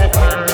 open.